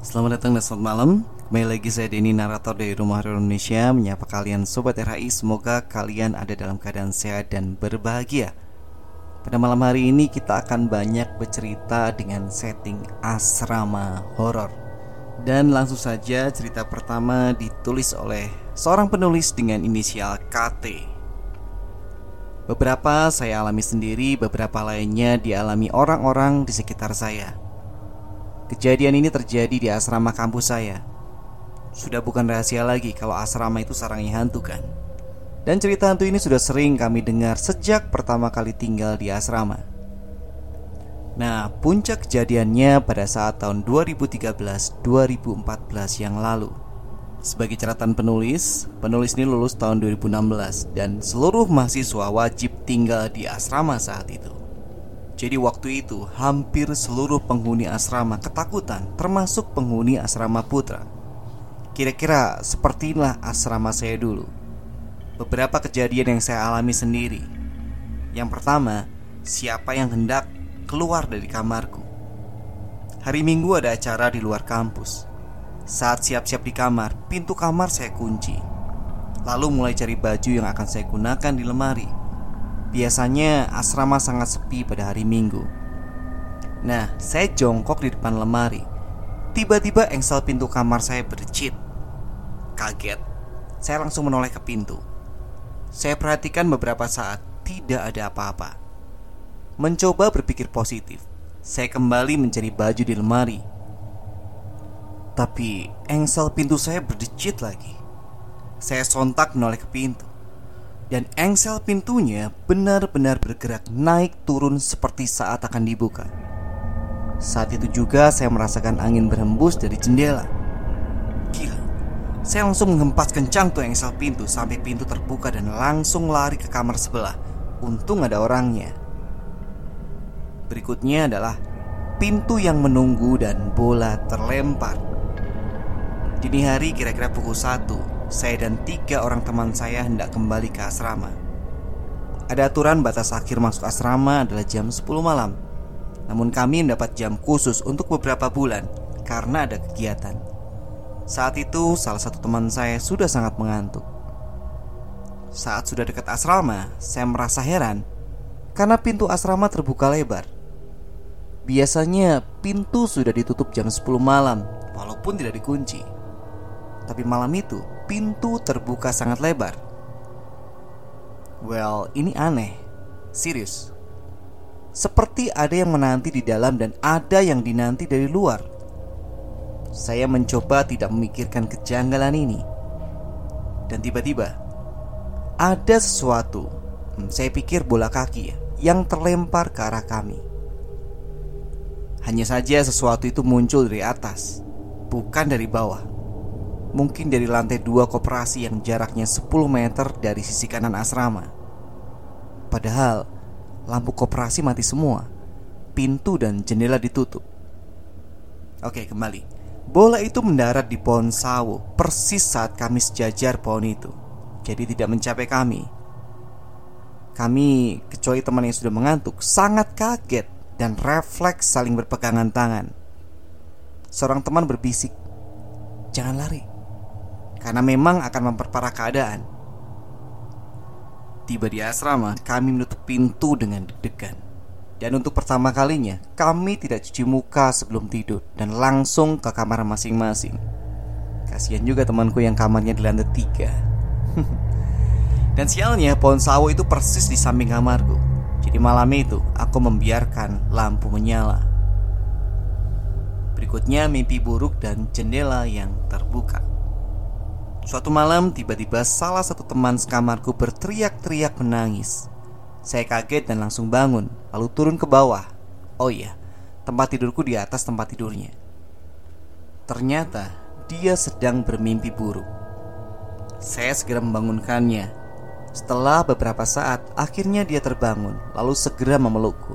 Selamat datang dan selamat malam. Kembali lagi saya Denny narator dari Rumah Horor Indonesia Menyapa kalian Sobat RHI Semoga kalian ada dalam keadaan sehat dan berbahagia. Pada malam hari ini kita akan banyak bercerita dengan setting asrama horor. Dan langsung saja cerita pertama ditulis oleh seorang penulis dengan inisial KT Beberapa saya alami sendiri, beberapa lainnya dialami orang-orang di sekitar saya Kejadian ini terjadi di asrama kampus saya. Sudah bukan rahasia lagi kalau asrama itu sarangnya hantu kan. Dan cerita hantu ini sudah sering kami dengar sejak pertama kali tinggal di asrama. Nah, puncak kejadiannya pada saat tahun 2013-2014 yang lalu. Sebagai catatan penulis, penulis ini lulus tahun 2016 dan seluruh mahasiswa wajib tinggal di asrama saat itu. Jadi waktu itu hampir seluruh penghuni asrama ketakutan termasuk penghuni asrama putra. Kira-kira seperti inilah asrama saya dulu. Beberapa kejadian yang saya alami sendiri. Yang pertama, siapa yang hendak keluar dari kamarku? Hari Minggu ada acara di luar kampus. Saat siap-siap di kamar, pintu kamar saya kunci. Lalu mulai cari baju yang akan saya gunakan di lemari Biasanya asrama sangat sepi pada hari Minggu. Nah, saya jongkok di depan lemari. Tiba-tiba engsel pintu kamar saya berdecit. Kaget, saya langsung menoleh ke pintu. Saya perhatikan beberapa saat tidak ada apa-apa. Mencoba berpikir positif, saya kembali mencari baju di lemari. Tapi engsel pintu saya berdecit lagi. Saya sontak menoleh ke pintu dan engsel pintunya benar-benar bergerak naik turun seperti saat akan dibuka. Saat itu juga saya merasakan angin berhembus dari jendela. Gila, saya langsung menghempas kencang tuh engsel pintu sampai pintu terbuka dan langsung lari ke kamar sebelah. Untung ada orangnya. Berikutnya adalah pintu yang menunggu dan bola terlempar. Dini hari kira-kira pukul 1 saya dan tiga orang teman saya hendak kembali ke asrama. Ada aturan batas akhir masuk asrama adalah jam 10 malam. Namun kami mendapat jam khusus untuk beberapa bulan karena ada kegiatan. Saat itu salah satu teman saya sudah sangat mengantuk. Saat sudah dekat asrama, saya merasa heran karena pintu asrama terbuka lebar. Biasanya pintu sudah ditutup jam 10 malam walaupun tidak dikunci. Tapi malam itu pintu terbuka sangat lebar. Well, ini aneh. Serius. Seperti ada yang menanti di dalam dan ada yang dinanti dari luar. Saya mencoba tidak memikirkan kejanggalan ini. Dan tiba-tiba ada sesuatu. Hmm, saya pikir bola kaki ya, yang terlempar ke arah kami. Hanya saja sesuatu itu muncul dari atas, bukan dari bawah mungkin dari lantai dua koperasi yang jaraknya 10 meter dari sisi kanan asrama. Padahal lampu koperasi mati semua, pintu dan jendela ditutup. Oke, kembali. Bola itu mendarat di pohon sawo persis saat kami sejajar pohon itu. Jadi tidak mencapai kami. Kami, kecuali teman yang sudah mengantuk, sangat kaget dan refleks saling berpegangan tangan. Seorang teman berbisik, "Jangan lari." Karena memang akan memperparah keadaan. Tiba di asrama, kami menutup pintu dengan deg-degan. Dan untuk pertama kalinya, kami tidak cuci muka sebelum tidur dan langsung ke kamar masing-masing. Kasihan juga temanku yang kamarnya di lantai tiga. dan sialnya pohon sawo itu persis di samping kamarku. Jadi malam itu aku membiarkan lampu menyala. Berikutnya mimpi buruk dan jendela yang terbuka. Suatu malam tiba-tiba salah satu teman sekamarku berteriak-teriak menangis. Saya kaget dan langsung bangun, lalu turun ke bawah. Oh iya, tempat tidurku di atas tempat tidurnya. Ternyata dia sedang bermimpi buruk. Saya segera membangunkannya. Setelah beberapa saat, akhirnya dia terbangun, lalu segera memelukku.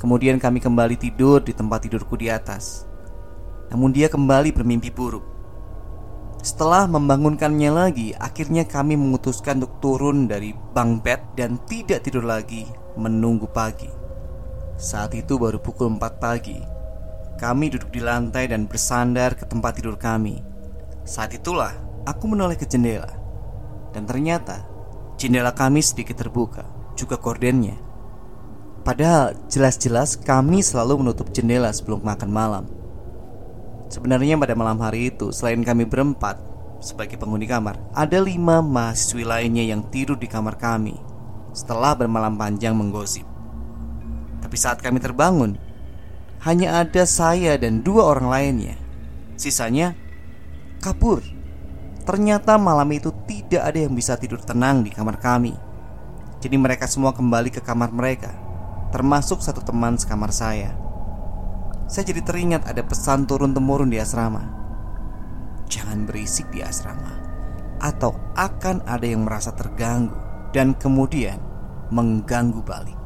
Kemudian kami kembali tidur di tempat tidurku di atas. Namun dia kembali bermimpi buruk. Setelah membangunkannya lagi, akhirnya kami memutuskan untuk turun dari bunk bed dan tidak tidur lagi menunggu pagi. Saat itu baru pukul 4 pagi. Kami duduk di lantai dan bersandar ke tempat tidur kami. Saat itulah aku menoleh ke jendela. Dan ternyata jendela kami sedikit terbuka, juga kordennya. Padahal jelas-jelas kami selalu menutup jendela sebelum makan malam. Sebenarnya pada malam hari itu Selain kami berempat Sebagai penghuni kamar Ada lima mahasiswi lainnya yang tidur di kamar kami Setelah bermalam panjang menggosip. Tapi saat kami terbangun Hanya ada saya dan dua orang lainnya. Sisanya kabur. Ternyata malam itu tidak ada yang bisa tidur tenang di kamar kami. Jadi mereka semua kembali ke kamar mereka Termasuk satu teman sekamar saya saya jadi teringat ada pesan turun-temurun di asrama. Jangan berisik di asrama, atau akan ada yang merasa terganggu dan kemudian mengganggu balik.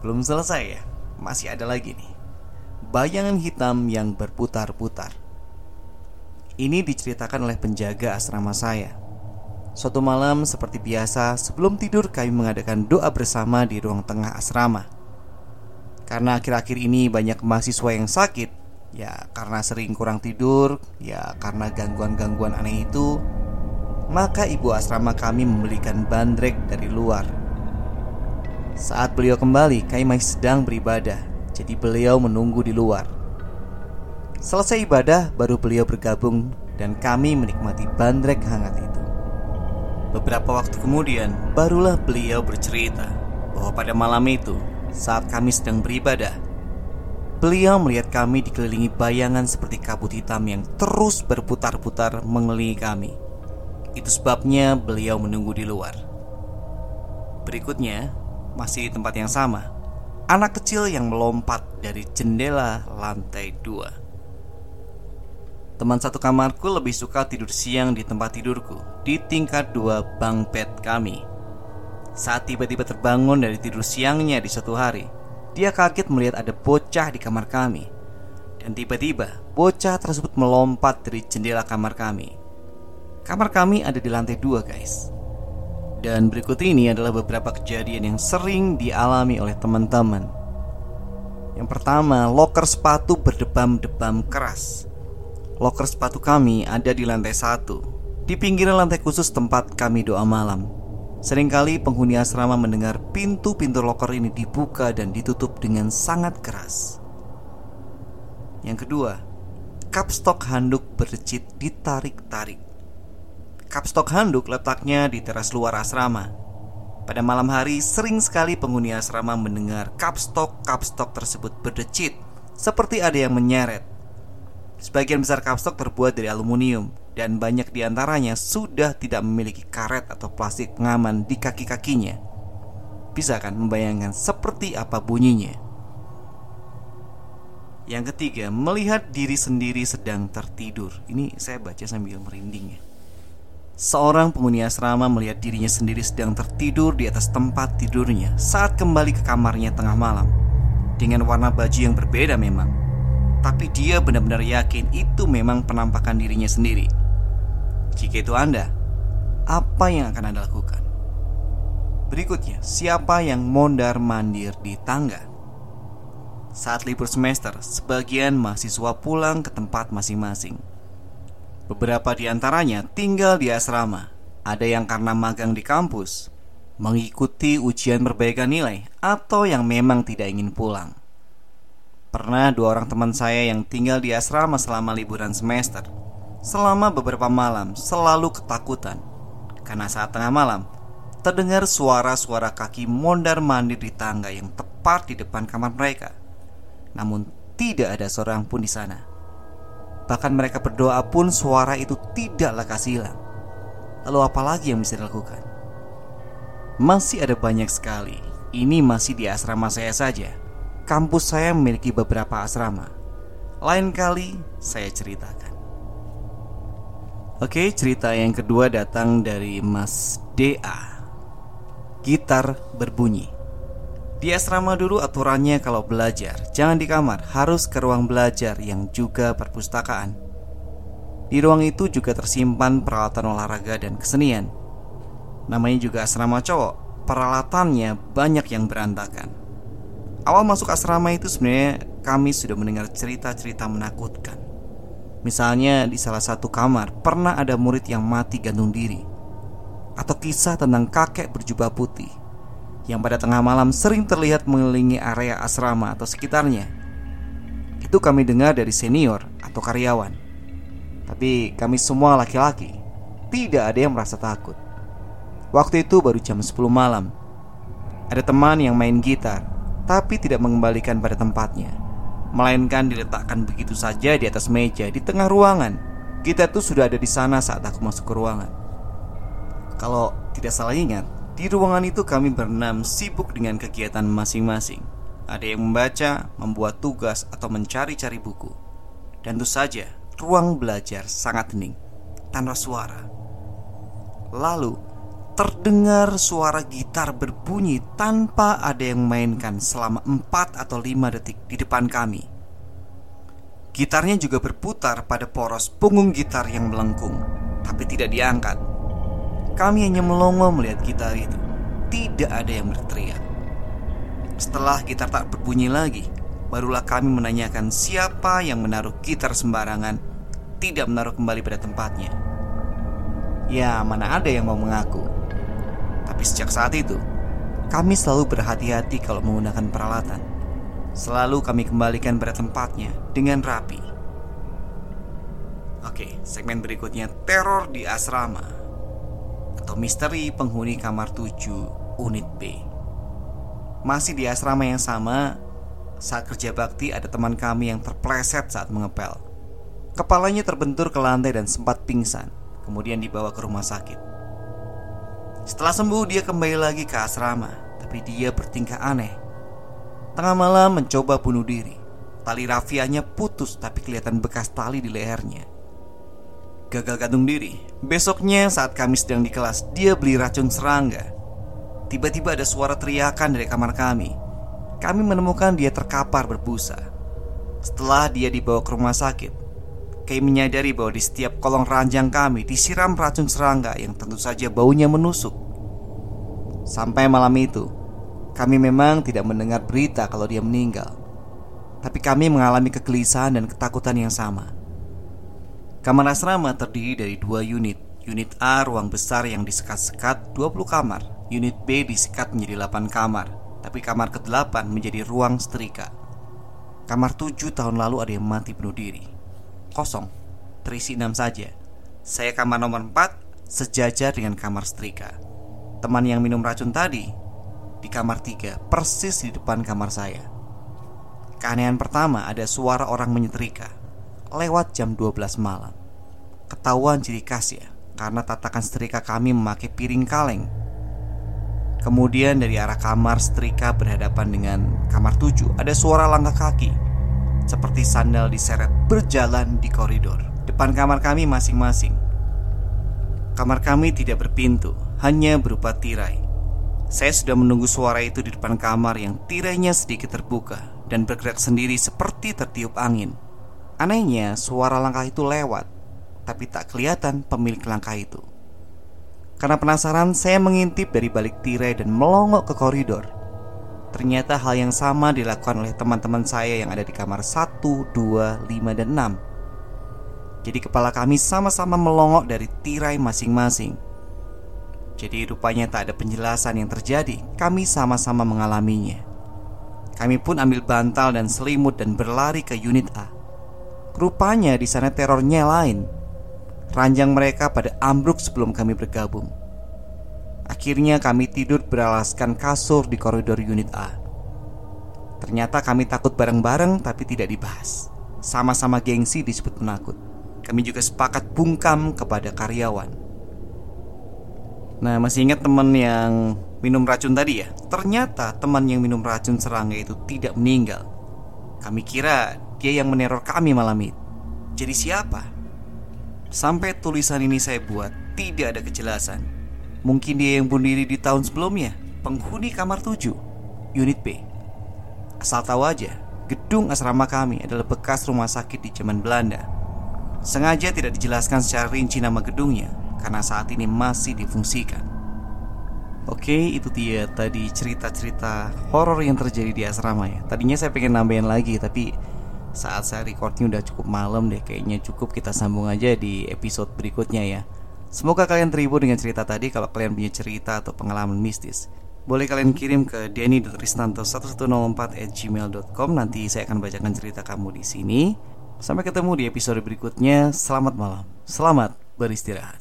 Belum selesai ya, masih ada lagi nih. Bayangan hitam yang berputar-putar. Ini diceritakan oleh penjaga asrama saya. Suatu malam seperti biasa, sebelum tidur kami mengadakan doa bersama di ruang tengah asrama. Karena akhir-akhir ini banyak mahasiswa yang sakit Ya karena sering kurang tidur Ya karena gangguan-gangguan aneh itu Maka ibu asrama kami membelikan bandrek dari luar. Saat beliau kembali kami masih sedang beribadah Jadi beliau menunggu di luar. Selesai ibadah baru beliau bergabung Dan kami menikmati bandrek hangat itu. Beberapa waktu kemudian barulah beliau bercerita Bahwa pada malam itu saat kami sedang beribadah. Beliau melihat kami dikelilingi bayangan seperti kabut hitam yang terus berputar-putar mengelilingi kami. Itu sebabnya beliau menunggu di luar. Berikutnya, masih di tempat yang sama, anak kecil yang melompat dari jendela lantai dua. Teman satu kamarku lebih suka tidur siang di tempat tidurku di tingkat dua bang bed kami. Saat tiba-tiba terbangun dari tidur siangnya di suatu hari, dia kaget melihat ada bocah di kamar kami. Dan tiba-tiba, bocah tersebut melompat dari jendela kamar kami. Kamar kami ada di lantai dua, guys. Dan berikut ini adalah beberapa kejadian yang sering dialami oleh teman-teman. Yang pertama, loker sepatu berdebam-debam keras. Loker sepatu kami ada di lantai satu, di pinggiran lantai khusus tempat kami doa malam. Seringkali penghuni asrama mendengar pintu-pintu loker ini dibuka dan ditutup dengan sangat keras. Yang kedua, kapstok handuk berdecit ditarik-tarik. Kapstok handuk letaknya di teras luar asrama. Pada malam hari, sering sekali penghuni asrama mendengar kapstok-kapstok tersebut berdecit, seperti ada yang menyeret. Sebagian besar kapstok terbuat dari aluminium dan banyak di antaranya sudah tidak memiliki karet atau plastik pengaman di kaki-kakinya. Bisa kan membayangkan seperti apa bunyinya? Yang ketiga, melihat diri sendiri sedang tertidur. Ini saya baca sambil merinding ya. Seorang penghuni asrama melihat dirinya sendiri sedang tertidur di atas tempat tidurnya saat kembali ke kamarnya tengah malam. Dengan warna baju yang berbeda memang. Tapi dia benar-benar yakin itu memang penampakan dirinya sendiri. Jika itu Anda, apa yang akan Anda lakukan? Berikutnya, siapa yang mondar-mandir di tangga? Saat libur semester, sebagian mahasiswa pulang ke tempat masing-masing. Beberapa di antaranya tinggal di asrama. Ada yang karena magang di kampus, mengikuti ujian perbaikan nilai, atau yang memang tidak ingin pulang. Pernah dua orang teman saya yang tinggal di asrama selama liburan semester. Selama beberapa malam selalu ketakutan karena saat tengah malam terdengar suara-suara kaki mondar-mandir di tangga yang tepat di depan kamar mereka. Namun tidak ada seorang pun di sana. Bahkan mereka berdoa pun suara itu tidak lekas hilang. Lalu apa lagi yang bisa dilakukan? Masih ada banyak sekali. Ini masih di asrama saya saja kampus saya memiliki beberapa asrama. Lain kali saya ceritakan. Oke, cerita yang kedua datang dari Mas DA. Gitar berbunyi. Di asrama dulu aturannya kalau belajar, jangan di kamar, harus ke ruang belajar yang juga perpustakaan. Di ruang itu juga tersimpan peralatan olahraga dan kesenian. Namanya juga asrama cowok, peralatannya banyak yang berantakan. Awal masuk asrama itu sebenarnya kami sudah mendengar cerita-cerita menakutkan. Misalnya di salah satu kamar pernah ada murid yang mati gantung diri. Atau kisah tentang kakek berjubah putih yang pada tengah malam sering terlihat mengelilingi area asrama atau sekitarnya. Itu kami dengar dari senior atau karyawan. Tapi kami semua laki-laki, tidak ada yang merasa takut. Waktu itu baru jam 10 malam. Ada teman yang main gitar tapi tidak mengembalikan pada tempatnya, melainkan diletakkan begitu saja di atas meja di tengah ruangan. Kita tuh sudah ada di sana saat aku masuk ke ruangan. Kalau tidak salah ingat, di ruangan itu kami berenam sibuk dengan kegiatan masing-masing. Ada yang membaca, membuat tugas, atau mencari-cari buku. Dan tentu saja, ruang belajar sangat hening, tanpa suara. Lalu, terdengar suara gitar berbunyi tanpa ada yang mainkan selama 4 atau 5 detik di depan kami. Gitarnya juga berputar pada poros punggung gitar yang melengkung, tapi tidak diangkat. Kami hanya melongo melihat gitar itu. Tidak ada yang berteriak. Setelah gitar tak berbunyi lagi, barulah kami menanyakan siapa yang menaruh gitar sembarangan, tidak menaruh kembali pada tempatnya. Ya, mana ada yang mau mengaku tapi sejak saat itu, kami selalu berhati-hati kalau menggunakan peralatan. Selalu kami kembalikan pada tempatnya dengan rapi. Oke, segmen berikutnya teror di asrama atau misteri penghuni kamar 7 unit B. Masih di asrama yang sama, saat kerja bakti ada teman kami yang terpleset saat mengepel. Kepalanya terbentur ke lantai dan sempat pingsan, kemudian dibawa ke rumah sakit. Setelah sembuh dia kembali lagi ke asrama Tapi dia bertingkah aneh. Tengah malam mencoba bunuh diri. Tali rafianya putus tapi kelihatan bekas tali di lehernya. Gagal gantung diri. Besoknya saat kami sedang di kelas Dia beli racun serangga. Tiba-tiba ada suara teriakan dari kamar kami. Kami menemukan dia terkapar berbusa. Setelah dia dibawa ke rumah sakit Kay menyadari bahwa di setiap kolong ranjang kami disiram racun serangga yang tentu saja baunya menusuk. Sampai malam itu, kami memang tidak mendengar berita kalau dia meninggal. Tapi kami mengalami kegelisahan dan ketakutan yang sama. Kamar asrama terdiri dari dua unit. Unit A ruang besar yang disekat-sekat 20 kamar. Unit B disekat menjadi 8 kamar. Tapi kamar ke-8 menjadi ruang setrika. Kamar 7 tahun lalu ada yang mati bunuh diri kosong Terisi enam saja. Saya kamar nomor empat Sejajar dengan kamar setrika. Teman yang minum racun tadi Di kamar tiga Persis di depan kamar saya. Keanehan pertama ada suara orang menyetrika. Lewat jam 12 malam. Ketahuan ciri khas ya Karena tatakan setrika kami memakai piring kaleng. Kemudian dari arah kamar setrika berhadapan dengan kamar tujuh Ada suara langkah kaki seperti sandal diseret berjalan di koridor depan kamar kami masing-masing. Kamar kami tidak berpintu, hanya berupa tirai. Saya sudah menunggu suara itu di depan kamar yang tirainya sedikit terbuka dan bergerak sendiri seperti tertiup angin. Anehnya, suara langkah itu lewat, tapi tak kelihatan pemilik langkah itu. Karena penasaran, saya mengintip dari balik tirai dan melongok ke koridor. Ternyata hal yang sama dilakukan oleh teman-teman saya yang ada di kamar 1, 2, 5, dan 6 Jadi kepala kami sama-sama melongok dari tirai masing-masing. Jadi rupanya tak ada penjelasan yang terjadi. Kami sama-sama mengalaminya. Kami pun ambil bantal dan selimut dan berlari ke unit A. Rupanya di sana terornya lain. Ranjang mereka pada ambruk sebelum kami bergabung Akhirnya kami tidur beralaskan kasur di koridor unit A. Ternyata kami takut bareng-bareng tapi tidak dibahas. Sama-sama gengsi disebut penakut. Kami juga sepakat bungkam kepada karyawan. Nah masih ingat teman yang minum racun tadi ya? Ternyata teman yang minum racun serangga itu tidak meninggal. Kami kira dia yang meneror kami malam itu. Jadi siapa? Sampai tulisan ini saya buat tidak ada kejelasan Mungkin dia yang bunuh diri di tahun sebelumnya Penghuni kamar 7 Unit B Asal tahu aja Gedung asrama kami adalah bekas rumah sakit di zaman Belanda Sengaja tidak dijelaskan secara rinci nama gedungnya karena saat ini masih difungsikan. Oke, itu dia tadi cerita-cerita horor yang terjadi di asrama ya. Tadinya saya pengen nambahin lagi, tapi saat saya recordnya udah cukup malam deh. Kayaknya cukup kita sambung aja di episode berikutnya ya. Semoga kalian terhibur dengan cerita tadi. Kalau kalian punya cerita atau pengalaman mistis, boleh kalian kirim ke denny.ristanto1104 at gmail.com Nanti saya akan bacakan cerita kamu di sini. Sampai ketemu di episode berikutnya. Selamat malam. Selamat beristirahat